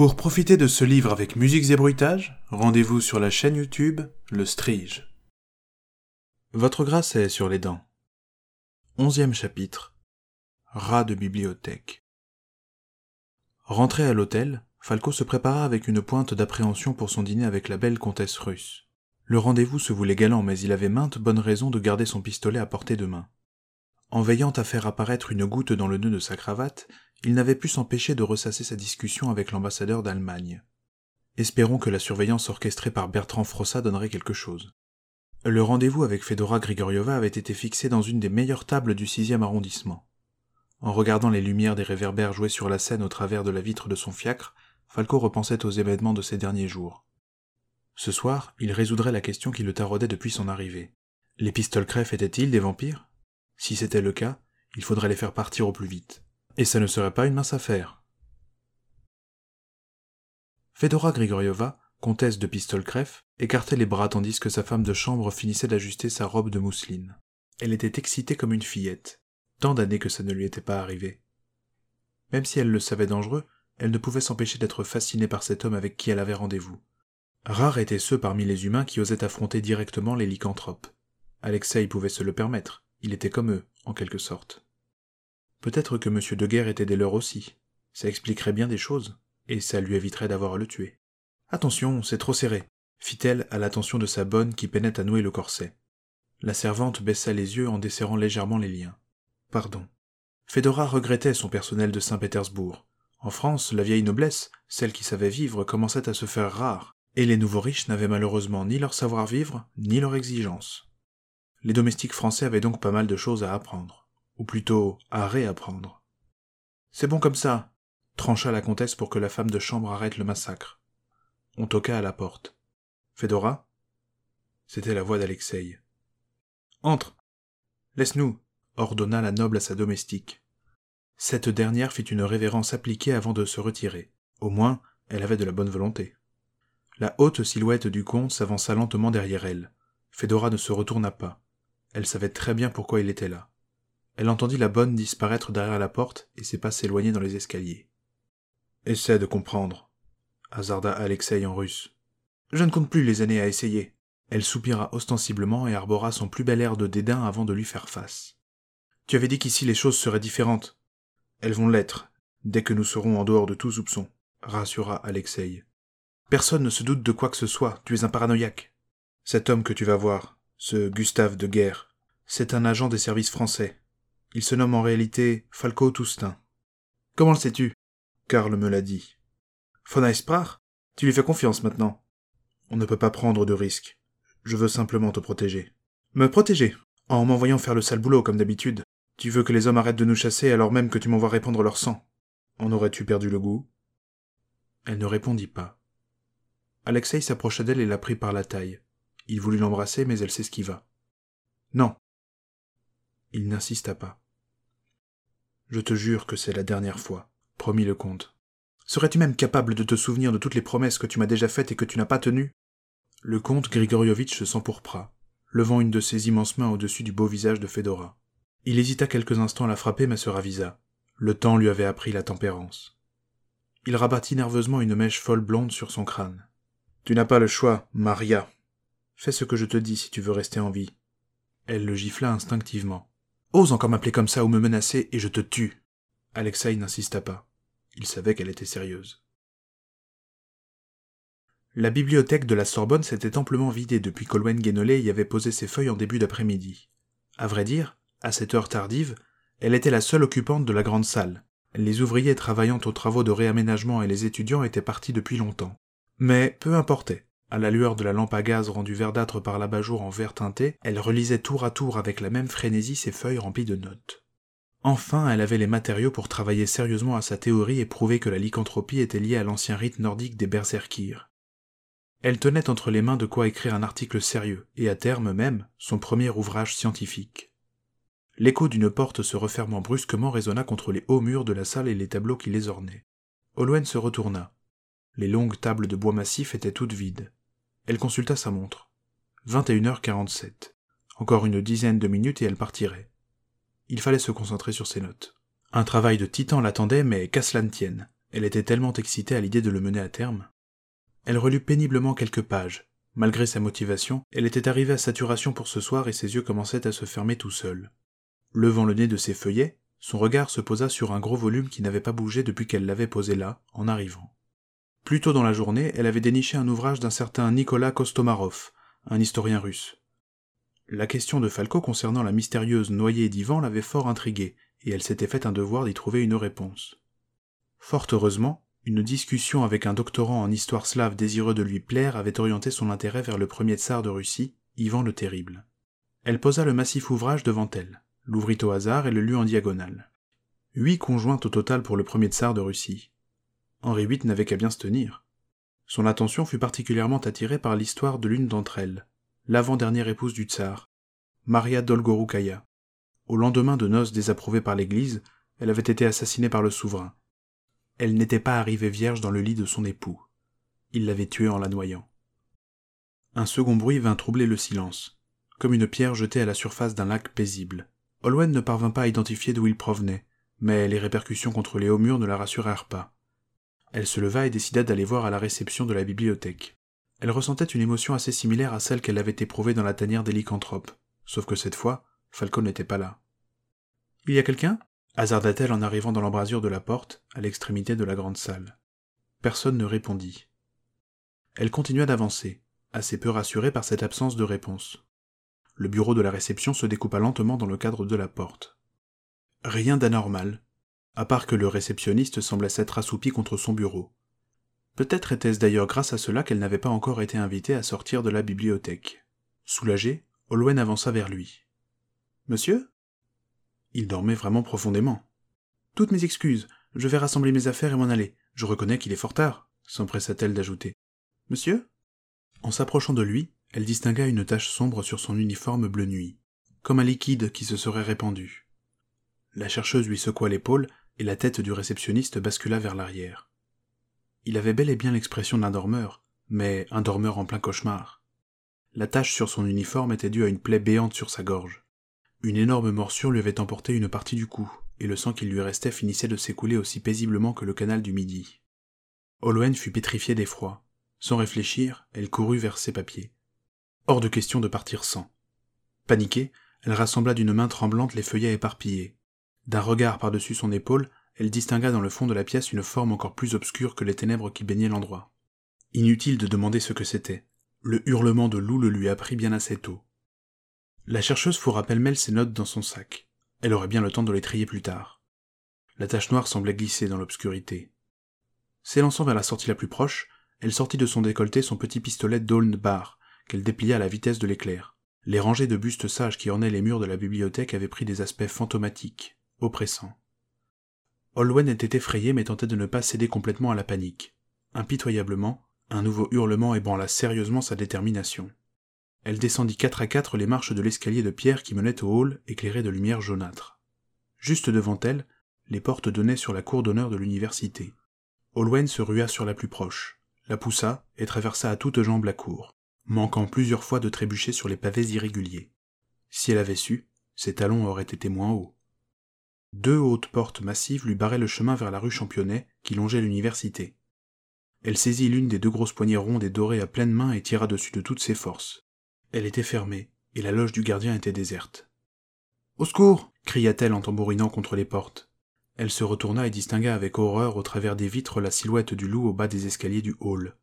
Pour profiter de ce livre avec musiques et bruitages, rendez-vous sur la chaîne YouTube Le Strige. Votre grâce est sur les dents. Onzième chapitre. Rat de bibliothèque. Rentré à l'hôtel, Falco se prépara avec une pointe d'appréhension pour son dîner avec la belle comtesse russe. Le rendez-vous se voulait galant, mais il avait maintes bonnes raisons de garder son pistolet à portée de main. En veillant à faire apparaître une goutte dans le nœud de sa cravate, il n'avait pu s'empêcher de ressasser sa discussion avec l'ambassadeur d'Allemagne. Espérons que la surveillance orchestrée par Bertrand Frossa donnerait quelque chose. Le rendez-vous avec Fedora Grigoriova avait été fixé dans une des meilleures tables du sixième arrondissement. En regardant les lumières des réverbères jouer sur la scène au travers de la vitre de son fiacre, Falco repensait aux événements de ces derniers jours. Ce soir, il résoudrait la question qui le taraudait depuis son arrivée. Les pistoles crèves étaient-ils des vampires? Si c'était le cas, il faudrait les faire partir au plus vite. Et ça ne serait pas une mince affaire. Fedora Grigoriova, comtesse de pistole crève, écartait les bras tandis que sa femme de chambre finissait d'ajuster sa robe de mousseline. Elle était excitée comme une fillette. Tant d'années que ça ne lui était pas arrivé. Même si elle le savait dangereux, elle ne pouvait s'empêcher d'être fascinée par cet homme avec qui elle avait rendez-vous. Rares étaient ceux parmi les humains qui osaient affronter directement les lycanthropes. Alexei pouvait se le permettre, il était comme eux, en quelque sorte. Peut-être que M. de Guerre était des leurs aussi. Ça expliquerait bien des choses, et ça lui éviterait d'avoir à le tuer. Attention, c'est trop serré, fit-elle à l'attention de sa bonne qui peinait à nouer le corset. La servante baissa les yeux en desserrant légèrement les liens. Pardon. Fedora regrettait son personnel de Saint-Pétersbourg. En France, la vieille noblesse, celle qui savait vivre, commençait à se faire rare, et les nouveaux riches n'avaient malheureusement ni leur savoir-vivre, ni leur exigence. Les domestiques français avaient donc pas mal de choses à apprendre, ou plutôt à réapprendre. C'est bon comme ça, trancha la comtesse pour que la femme de chambre arrête le massacre. On toqua à la porte. Fedora? C'était la voix d'Alexei. Entre Laisse-nous ordonna la noble à sa domestique. Cette dernière fit une révérence appliquée avant de se retirer. Au moins, elle avait de la bonne volonté. La haute silhouette du comte s'avança lentement derrière elle. Fedora ne se retourna pas. Elle savait très bien pourquoi il était là. Elle entendit la bonne disparaître derrière la porte et ses pas s'éloigner dans les escaliers. Essaie de comprendre, hasarda Alexei en russe. Je ne compte plus les années à essayer. Elle soupira ostensiblement et arbora son plus bel air de dédain avant de lui faire face. Tu avais dit qu'ici les choses seraient différentes. Elles vont l'être, dès que nous serons en dehors de tout soupçon, rassura Alexei. Personne ne se doute de quoi que ce soit, tu es un paranoïaque. Cet homme que tu vas voir, ce Gustave de Guerre, c'est un agent des services français. Il se nomme en réalité Falco Toustin. Comment le sais-tu? Karl me l'a dit. Von Eisprach Tu lui fais confiance maintenant. On ne peut pas prendre de risques. Je veux simplement te protéger. Me protéger? En m'envoyant faire le sale boulot comme d'habitude. Tu veux que les hommes arrêtent de nous chasser alors même que tu m'envoies répandre leur sang. En aurais-tu perdu le goût? Elle ne répondit pas. Alexei s'approcha d'elle et la prit par la taille. Il voulut l'embrasser, mais elle s'esquiva. Non. Il n'insista pas. Je te jure que c'est la dernière fois, promit le comte. Serais-tu même capable de te souvenir de toutes les promesses que tu m'as déjà faites et que tu n'as pas tenues? Le comte Grigoriovitch se s'empourpra, levant une de ses immenses mains au-dessus du beau visage de Fedora. Il hésita quelques instants à la frapper, mais se ravisa. Le temps lui avait appris la tempérance. Il rabattit nerveusement une mèche folle blonde sur son crâne. Tu n'as pas le choix, Maria. Fais ce que je te dis si tu veux rester en vie. Elle le gifla instinctivement. Ose encore m'appeler comme ça ou me menacer et je te tue. Alexei n'insista pas. Il savait qu'elle était sérieuse. La bibliothèque de la Sorbonne s'était amplement vidée depuis qu'Olwen Guénolé y avait posé ses feuilles en début d'après-midi. À vrai dire, à cette heure tardive, elle était la seule occupante de la grande salle. Les ouvriers travaillant aux travaux de réaménagement et les étudiants étaient partis depuis longtemps. Mais peu importait. À la lueur de la lampe à gaz rendue verdâtre par l'abat-jour en vert teinté, elle relisait tour à tour avec la même frénésie ses feuilles remplies de notes. Enfin, elle avait les matériaux pour travailler sérieusement à sa théorie et prouver que la lycanthropie était liée à l'ancien rite nordique des berserkirs. Elle tenait entre les mains de quoi écrire un article sérieux, et à terme même, son premier ouvrage scientifique. L'écho d'une porte se refermant brusquement résonna contre les hauts murs de la salle et les tableaux qui les ornaient. Olwen se retourna. Les longues tables de bois massif étaient toutes vides. Elle consulta sa montre. 21h47. Encore une dizaine de minutes et elle partirait. Il fallait se concentrer sur ses notes. Un travail de titan l'attendait, mais qu'à cela ne tienne. Elle était tellement excitée à l'idée de le mener à terme. Elle relut péniblement quelques pages. Malgré sa motivation, elle était arrivée à saturation pour ce soir et ses yeux commençaient à se fermer tout seuls. Levant le nez de ses feuillets, son regard se posa sur un gros volume qui n'avait pas bougé depuis qu'elle l'avait posé là, en arrivant. Plus tôt dans la journée, elle avait déniché un ouvrage d'un certain Nicolas Kostomarov, un historien russe. La question de Falco concernant la mystérieuse noyée d'Ivan l'avait fort intriguée, et elle s'était fait un devoir d'y trouver une réponse. Fort heureusement, une discussion avec un doctorant en histoire slave désireux de lui plaire avait orienté son intérêt vers le premier tsar de Russie, Ivan le Terrible. Elle posa le massif ouvrage devant elle, l'ouvrit au hasard et le lut en diagonale. Huit conjointes au total pour le premier tsar de Russie. Henri VIII n'avait qu'à bien se tenir. Son attention fut particulièrement attirée par l'histoire de l'une d'entre elles, l'avant-dernière épouse du tsar, Maria Dolgorukaya. Au lendemain de noces désapprouvées par l'Église, elle avait été assassinée par le souverain. Elle n'était pas arrivée vierge dans le lit de son époux. Il l'avait tuée en la noyant. Un second bruit vint troubler le silence, comme une pierre jetée à la surface d'un lac paisible. Olwen ne parvint pas à identifier d'où il provenait, mais les répercussions contre les hauts murs ne la rassurèrent pas. Elle se leva et décida d'aller voir à la réception de la bibliothèque. Elle ressentait une émotion assez similaire à celle qu'elle avait éprouvée dans la tanière des lycanthropes, sauf que cette fois, Falcon n'était pas là. Il y a quelqu'un? hasarda-t-elle en arrivant dans l'embrasure de la porte, à l'extrémité de la grande salle. Personne ne répondit. Elle continua d'avancer, assez peu rassurée par cette absence de réponse. Le bureau de la réception se découpa lentement dans le cadre de la porte. Rien d'anormal, à part que le réceptionniste semblait s'être assoupi contre son bureau. Peut-être était-ce d'ailleurs grâce à cela qu'elle n'avait pas encore été invitée à sortir de la bibliothèque. Soulagée, Olwen avança vers lui. Monsieur? Il dormait vraiment profondément. Toutes mes excuses, je vais rassembler mes affaires et m'en aller. Je reconnais qu'il est fort tard, s'empressa-t-elle d'ajouter. Monsieur? En s'approchant de lui, elle distingua une tache sombre sur son uniforme bleu nuit, comme un liquide qui se serait répandu. La chercheuse lui secoua l'épaule et la tête du réceptionniste bascula vers l'arrière. Il avait bel et bien l'expression d'un dormeur, mais un dormeur en plein cauchemar. La tache sur son uniforme était due à une plaie béante sur sa gorge. Une énorme morsure lui avait emporté une partie du cou, et le sang qui lui restait finissait de s'écouler aussi paisiblement que le canal du Midi. Olwen fut pétrifiée d'effroi. Sans réfléchir, elle courut vers ses papiers. Hors de question de partir sans. Paniquée, elle rassembla d'une main tremblante les feuillets éparpillés. D'un regard par-dessus son épaule, elle distingua dans le fond de la pièce une forme encore plus obscure que les ténèbres qui baignaient l'endroit. Inutile de demander ce que c'était. Le hurlement de loup le lui apprit bien assez tôt. La chercheuse fourra pêle-mêle ses notes dans son sac. Elle aurait bien le temps de les trier plus tard. La tache noire semblait glisser dans l'obscurité. S'élançant vers la sortie la plus proche, elle sortit de son décolleté son petit pistolet d'Oln Bar, qu'elle déplia à la vitesse de l'éclair. Les rangées de bustes sages qui ornaient les murs de la bibliothèque avaient pris des aspects fantomatiques, oppressants. Holwen était effrayé mais tentait de ne pas céder complètement à la panique. Impitoyablement, un nouveau hurlement ébranla sérieusement sa détermination. Elle descendit quatre à quatre les marches de l'escalier de pierre qui menait au hall éclairé de lumière jaunâtre. Juste devant elle, les portes donnaient sur la cour d'honneur de l'université. Holwen se rua sur la plus proche, la poussa et traversa à toutes jambes la cour, manquant plusieurs fois de trébucher sur les pavés irréguliers. Si elle avait su, ses talons auraient été moins hauts. Deux hautes portes massives lui barraient le chemin vers la rue Championnet qui longeait l'université. Elle saisit l'une des deux grosses poignées rondes et dorées à pleine main et tira dessus de toutes ses forces. Elle était fermée, et la loge du gardien était déserte. Au secours cria-t-elle en tambourinant contre les portes. Elle se retourna et distingua avec horreur au travers des vitres la silhouette du loup au bas des escaliers du hall.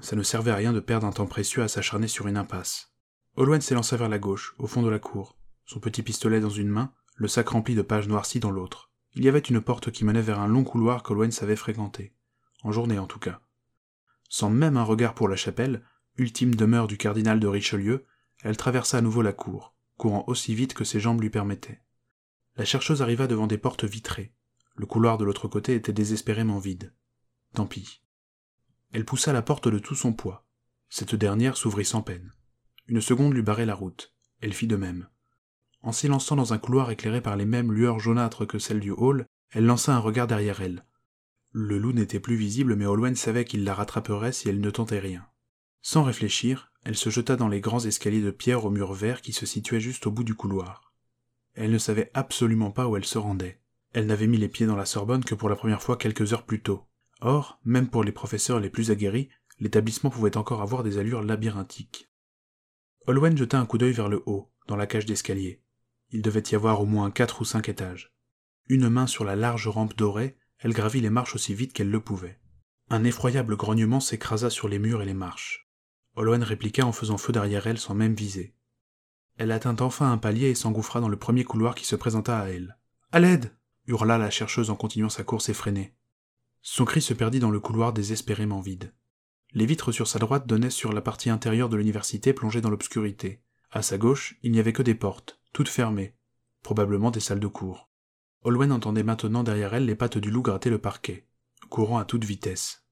Ça ne servait à rien de perdre un temps précieux à s'acharner sur une impasse. Olwen s'élança vers la gauche, au fond de la cour, son petit pistolet dans une main, le sac rempli de pages noircies dans l'autre. Il y avait une porte qui menait vers un long couloir qu'Olwen savait fréquenter, en journée en tout cas. Sans même un regard pour la chapelle, ultime demeure du cardinal de Richelieu, elle traversa à nouveau la cour, courant aussi vite que ses jambes lui permettaient. La chercheuse arriva devant des portes vitrées. Le couloir de l'autre côté était désespérément vide. Tant pis. Elle poussa la porte de tout son poids. Cette dernière s'ouvrit sans peine. Une seconde lui barrait la route. Elle fit de même. En s'élançant dans un couloir éclairé par les mêmes lueurs jaunâtres que celles du hall, elle lança un regard derrière elle. Le loup n'était plus visible, mais Olwen savait qu'il la rattraperait si elle ne tentait rien. Sans réfléchir, elle se jeta dans les grands escaliers de pierre aux murs verts qui se situaient juste au bout du couloir. Elle ne savait absolument pas où elle se rendait. Elle n'avait mis les pieds dans la Sorbonne que pour la première fois quelques heures plus tôt. Or, même pour les professeurs les plus aguerris, l'établissement pouvait encore avoir des allures labyrinthiques. Olwen jeta un coup d'œil vers le haut, dans la cage d'escalier. Il devait y avoir au moins quatre ou cinq étages. Une main sur la large rampe dorée, elle gravit les marches aussi vite qu'elle le pouvait. Un effroyable grognement s'écrasa sur les murs et les marches. Olwen répliqua en faisant feu derrière elle sans même viser. Elle atteint enfin un palier et s'engouffra dans le premier couloir qui se présenta à elle. À l'aide hurla la chercheuse en continuant sa course effrénée. Son cri se perdit dans le couloir désespérément vide. Les vitres sur sa droite donnaient sur la partie intérieure de l'université plongée dans l'obscurité. À sa gauche, il n'y avait que des portes, toutes fermées, probablement des salles de cours. Olwen entendait maintenant derrière elle les pattes du loup gratter le parquet, courant à toute vitesse.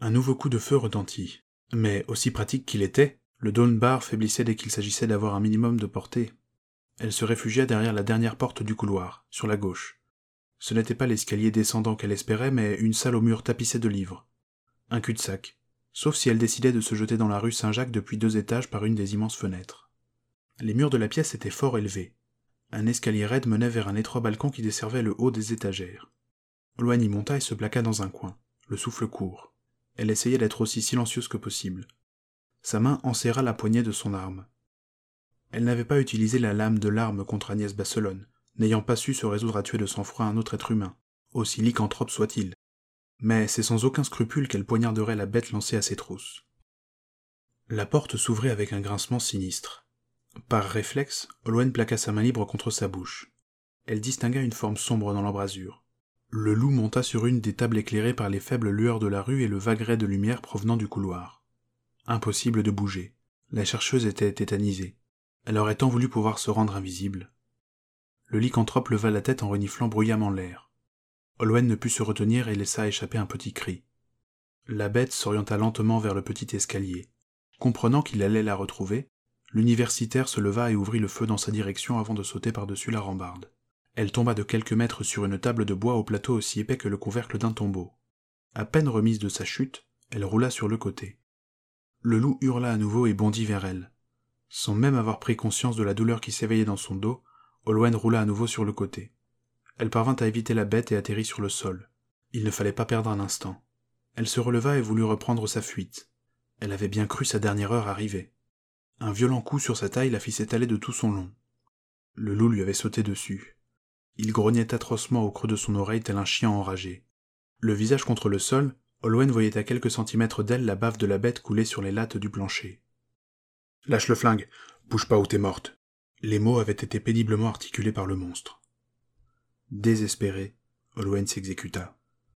Un nouveau coup de feu retentit. Mais, aussi pratique qu'il était, le Dawn Bar faiblissait dès qu'il s'agissait d'avoir un minimum de portée. Elle se réfugia derrière la dernière porte du couloir, sur la gauche. Ce n'était pas l'escalier descendant qu'elle espérait, mais une salle au mur tapissé de livres. Un cul-de-sac, sauf si elle décidait de se jeter dans la rue Saint-Jacques depuis deux étages par une des immenses fenêtres. Les murs de la pièce étaient fort élevés. Un escalier raide menait vers un étroit balcon qui desservait le haut des étagères. Loan y monta et se plaqua dans un coin, le souffle court. Elle essayait d'être aussi silencieuse que possible. Sa main enserra la poignée de son arme. Elle n'avait pas utilisé la lame de l'arme contre Agnès Basselone, n'ayant pas su se résoudre à tuer de sang-froid un autre être humain, aussi lycanthrope soit-il. Mais c'est sans aucun scrupule qu'elle poignarderait la bête lancée à ses trousses. La porte s'ouvrait avec un grincement sinistre. Par réflexe, Olwen plaqua sa main libre contre sa bouche. Elle distingua une forme sombre dans l'embrasure. Le loup monta sur une des tables éclairées par les faibles lueurs de la rue et le vague ray de lumière provenant du couloir. Impossible de bouger. La chercheuse était tétanisée. Elle aurait tant voulu pouvoir se rendre invisible. Le lycanthrope leva la tête en reniflant bruyamment l'air. Olwen ne put se retenir et laissa échapper un petit cri. La bête s'orienta lentement vers le petit escalier. Comprenant qu'il allait la retrouver, l'universitaire se leva et ouvrit le feu dans sa direction avant de sauter par-dessus la rambarde. Elle tomba de quelques mètres sur une table de bois au plateau aussi épais que le couvercle d'un tombeau. À peine remise de sa chute, elle roula sur le côté. Le loup hurla à nouveau et bondit vers elle. Sans même avoir pris conscience de la douleur qui s'éveillait dans son dos, Olwen roula à nouveau sur le côté. Elle parvint à éviter la bête et atterrit sur le sol. Il ne fallait pas perdre un instant. Elle se releva et voulut reprendre sa fuite. Elle avait bien cru sa dernière heure arriver. Un violent coup sur sa taille la fit s'étaler de tout son long. Le loup lui avait sauté dessus. Il grognait atrocement au creux de son oreille tel un chien enragé. Le visage contre le sol, Olwen voyait à quelques centimètres d'elle la bave de la bête couler sur les lattes du plancher. Lâche le flingue, bouge pas ou t'es morte. Les mots avaient été péniblement articulés par le monstre. Désespéré, Olwen s'exécuta.